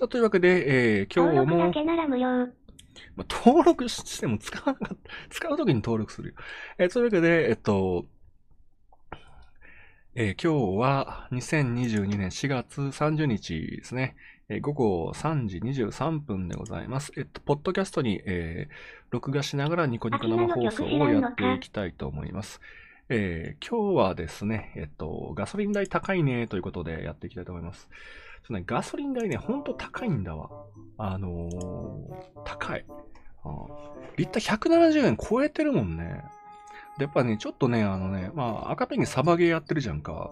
さあ、というわけで、えー、今日も、登録だけなら無料。まあ、登録しても使わなかった、使うときに登録するよ。えー、というわけで、えっと、えー今日は2022年4月30日ですね。えー午後3時23分でございます。えっと、ポッドキャストに、えー録画しながらニコニコ生放送をやっていきたいと思います。えー今日はですね、えっと、ガソリン代高いねということでやっていきたいと思います。そうね、ガソリン代ね、ほんと高いんだわ。あのー高い。あーリッター170円超えてるもんね。で、やっぱね、ちょっとね、あのね、まあ、赤ペンにサバゲーやってるじゃんか。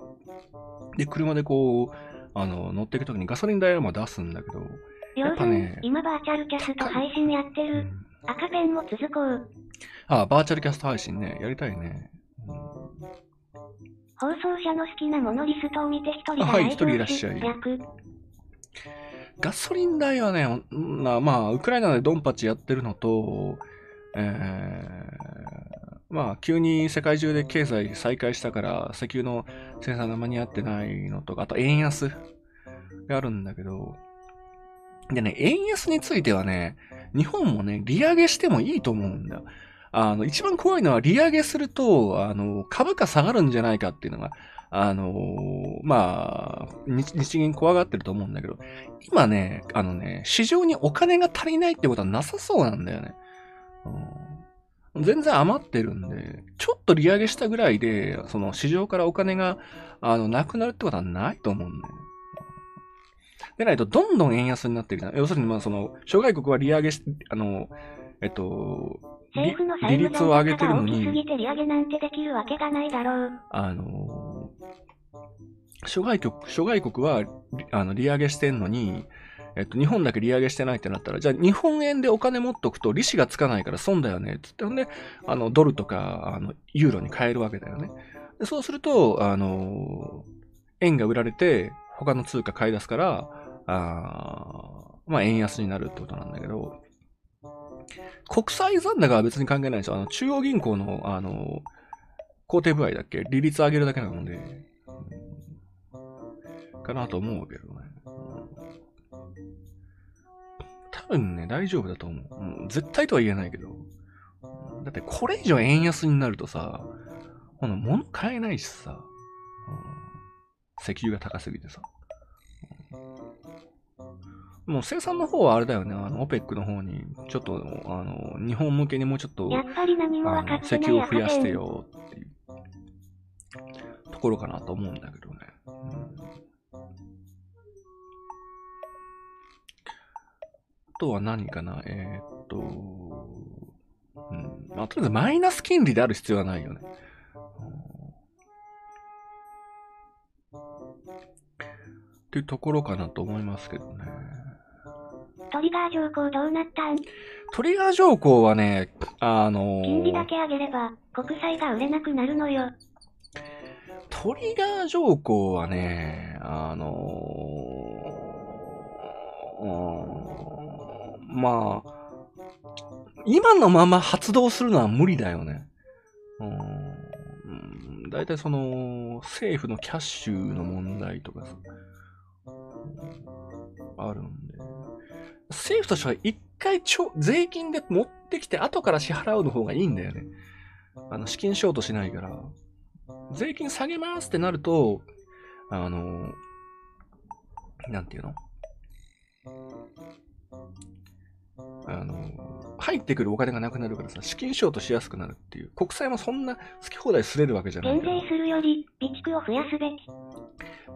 で、車でこう、あの、乗っていくときにガソリン代はまあ出すんだけど、やっぱね今バーチャルキャスト配信やってる。うん赤ペンも続こう。あ、バーチャルキャスト配信ね、やりたいね。うん放送者の好きなものリストを見て一人はい一人いらっしゃい略。ガソリン代はね、うんまあ、まあ、ウクライナでドンパチやってるのと、えー、まあ、急に世界中で経済再開したから、石油の生産が間に合ってないのとか、あと円安があるんだけど、でね、円安についてはね、日本もね、利上げしてもいいと思うんだ。あの、一番怖いのは利上げすると、あの、株価下がるんじゃないかっていうのが、あのまあ、日銀怖がってると思うんだけど、今ね、あのね、市場にお金が足りないってことはなさそうなんだよね。うん、全然余ってるんで、ちょっと利上げしたぐらいで、その市場からお金が、あの、なくなるってことはないと思うんだよね。でないと、どんどん円安になってるじゃん。要するに、まあ、その、諸外国は利上げし、あの、えっと、利政府の債利務率を上げてるの残高が大きすに、ぎて利上げなんてできるわけがないだろう。あの、諸外国、諸外国は、りあの、利上げしてんのに、えっと、日本だけ利上げしてないってなったら、じゃあ日本円でお金持っとくと利子がつかないから損だよね、つって、ほんで、あの、ドルとか、あの、ユーロに変えるわけだよね。でそうすると、あの、円が売られて、他の通貨買い出すから、あーまあ、円安になるってことなんだけど、国際残高は別に関係ないですよ。あの、中央銀行の、あの、工程部合だっけ？利率上げるだけなので、かなと思うけどね。多分ね、大丈夫だと思う。うん絶対とは言えないけど。だってこれ以上円安になるとさ、ほんの物買えないしさ、うん石油が高すぎてさ。うんもう生産の方はあれだよね、あの、オペックの方に、ちょっと、あの、日本向けにもうちょっと、やっぱり何もあの石分かってない油を増やして。よっていうところかなと思うんだけどね。うんあとは何かな？えーっと、うん。まあ、とりあえずマイナス金利である必要はないよね。うんっていうところかなと思いますけどね。トリガー条項どうなったん？トリガー条項はね、あのー金利だけ上げれば、国債が売れなくなるのよ。トリガー条項はね、あのーまあ、今のまま発動するのは無理だよね。うーん、だいたいその、政府のキャッシュの問題とかさ、うんあるんで。政府としては一回ちょ、税金で持ってきて後から支払うの方がいいんだよね。あの、資金ショートしないから。税金下げますってなると、あの、なんていうの？あの、入ってくるお金がなくなるからさ、資金ショートしやすくなるっていう。国債もそんな好き放題すれるわけじゃない。減税するより、備蓄を増やすべき。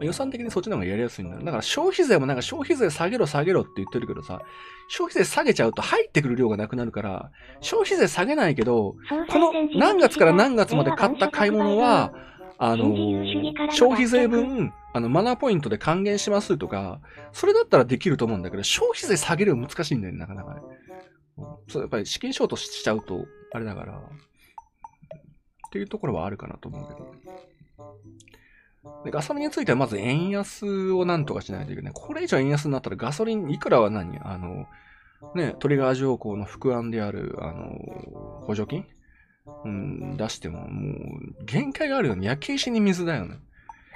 予算的にそっちの方がやりやすいんだよ。だから消費税もなんか消費税下げろ下げろって言ってるけどさ、消費税下げちゃうと入ってくる量がなくなるから、消費税下げないけど、この何月から何月まで買った買い物は、あの消費税分、あの、マナーポイントで還元しますとか、それだったらできると思うんだけど、消費税下げるの難しいんだよね、なかなかね。うんそう、やっぱり資金ショートしちゃうと、あれだから、っていうところはあるかなと思うけど。でガソリンについてはまず円安をなんとかしないといけない。これ以上円安になったらガソリンいくらは何？あの、ね、トリガー条項の副案である、あの、補助金？うん、出してももう限界があるよね。焼け石に水だよね。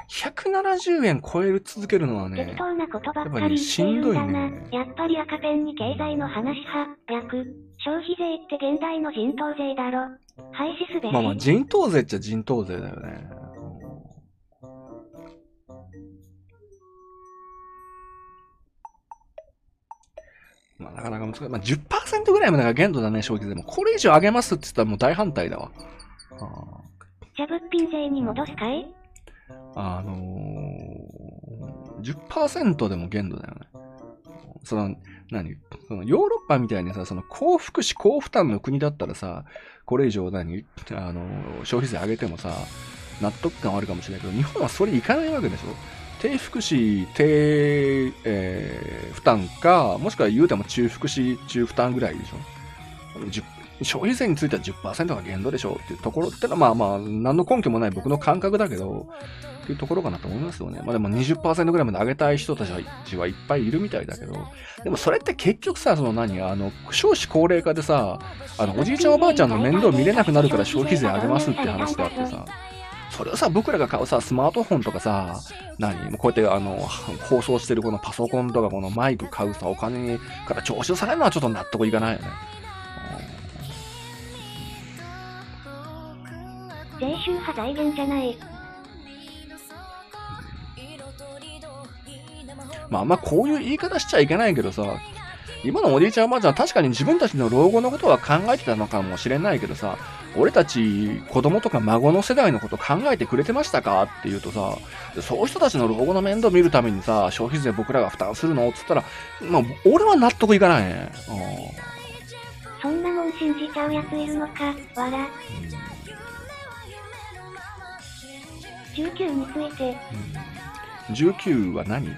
170円超える続けるのはね適、当なことばっかり。しんどいねやっぱり赤ペンに経済の話派、略。消費税って現代の人頭税だろ。廃止すべし。まあまあ人頭税っちゃ人頭税だよね。まあなかなか難しい。まあ10%ぐらいまでが限度だね、消費税も。これ以上上げますって言ったらもう大反対だわ。あーじゃ物品税に戻すかい？あのー、10%でも限度だよね。その、何？そのヨーロッパみたいにさ、その高福祉、高負担の国だったらさ、これ以上何？あのー、消費税上げてもさ、納得感はあるかもしれないけど、日本はそれいかないわけでしょ？低福祉、低、えー負担か、もしくは言うても中福祉、中負担ぐらいでしょ消費税については10%が限度でしょうっていうところってのは、まあまあ、何の根拠もない僕の感覚だけど、っていうところかなと思いますよね。まあでも20%ぐらいまで上げたい人たちはいっぱいいるみたいだけど、でもそれって結局さ、その何、あの、少子高齢化でさ、あの、おじいちゃんおばあちゃんの面倒見れなくなるから消費税上げますって話があってさ、それをさ、僕らが買うさ、スマートフォンとかさ、何？もうこうやってあの、放送してるこのパソコンとかこのマイク買うさ、お金から徴収されるのはちょっと納得いかないよね。税収派財源じゃない。まあ、あんまこういう言い方しちゃいけないけどさ、今のおじいちゃんおばあちゃんは確かに自分たちの老後のことは考えてたのかもしれないけどさ、俺たち子供とか孫の世代のこと考えてくれてましたか？って言うとさ、そういう人たちの老後の面倒見るためにさ、消費税僕らが負担するの？っつったら、まあ、俺は納得いかないね。そんなもん信じちゃうやついるのか、わら。19について、うん。19は何？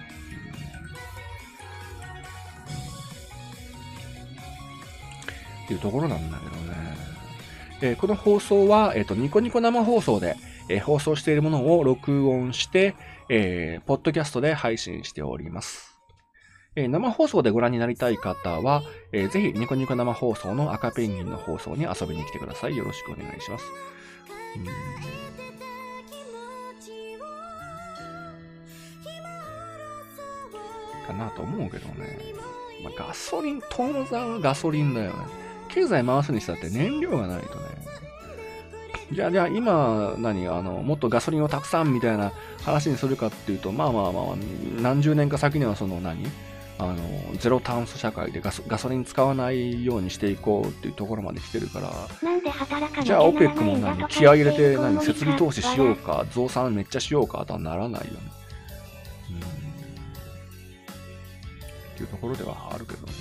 っていうところなんだけどね。えーこの放送は、えっ、と、ニコニコ生放送で、えー放送しているものを録音して、えーポッドキャストで配信しております。えー生放送でご覧になりたい方は、えーぜひニコニコ生放送の赤ペンギンの放送に遊びに来てください。よろしくお願いします。うんかなと思うけどね。まあ、ガソリン、当座はガソリンだよね。経済回すにしたって燃料がないとね。じゃあ、じゃあ今、何あの、もっとガソリンをたくさんみたいな話にするかっていうと、まあまあまあ、何十年か先にはその何あの、ゼロ炭素社会でガソガソリン使わないようにしていこうっていうところまで来てるから、かじゃあ OPEC も何気合い入れて何設備投資しようわか、増産めっちゃしようかとはならないよね。うん。っていうところではあるけどね。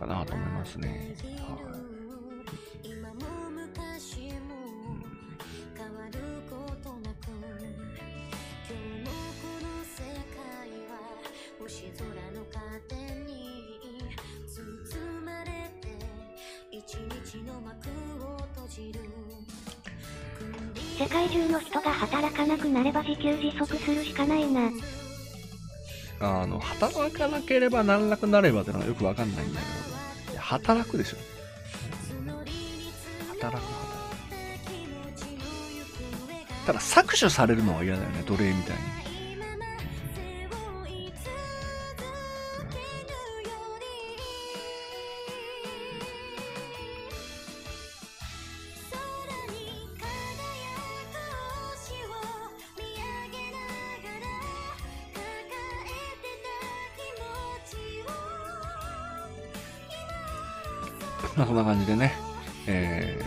かなと思いますね。はい。世界中の人が働かなくなれば自給自足するしかないな。あの、働かなければならなくなればってのはよくわかんないんだけど、いや働くでしょ。働く、働く。ただ搾取されるのは嫌だよね、奴隷みたいに。まあ、そんな感じでね、え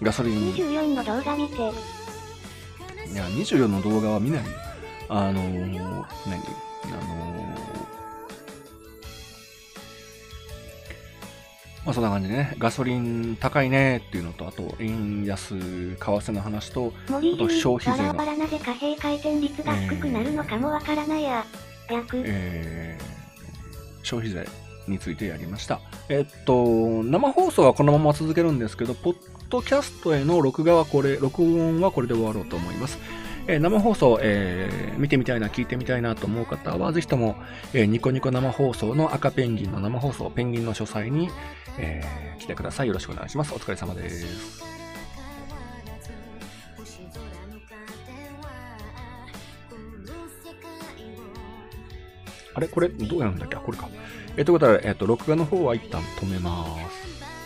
ー、ガソリン、い24の動画見て、や、24の動画は見ないよ。あのー、何？あのー、まあそんな感じでね、ガソリン高いねっていうのと、あと、円安、為替の話と、森あと消費税のバラバラなぜ貨幣回転率が低くなるのかもわからないや。略。えー消費税についてやりました。えっと、生放送はこのまま続けるんですけど、ポッドキャストへの録画はこれ、録音はこれで終わろうと思います。えー生放送、えー見てみたいな、聞いてみたいなと思う方は、ぜひとも、えーニコニコ生放送の赤ペンギンの生放送、ペンギンの書斎に、えー来てください。よろしくお願いします。お疲れ様です。あれ？これ、どうやるんだっけ？あ、これか。えーということで、えっ、と、録画の方は一旦止めます。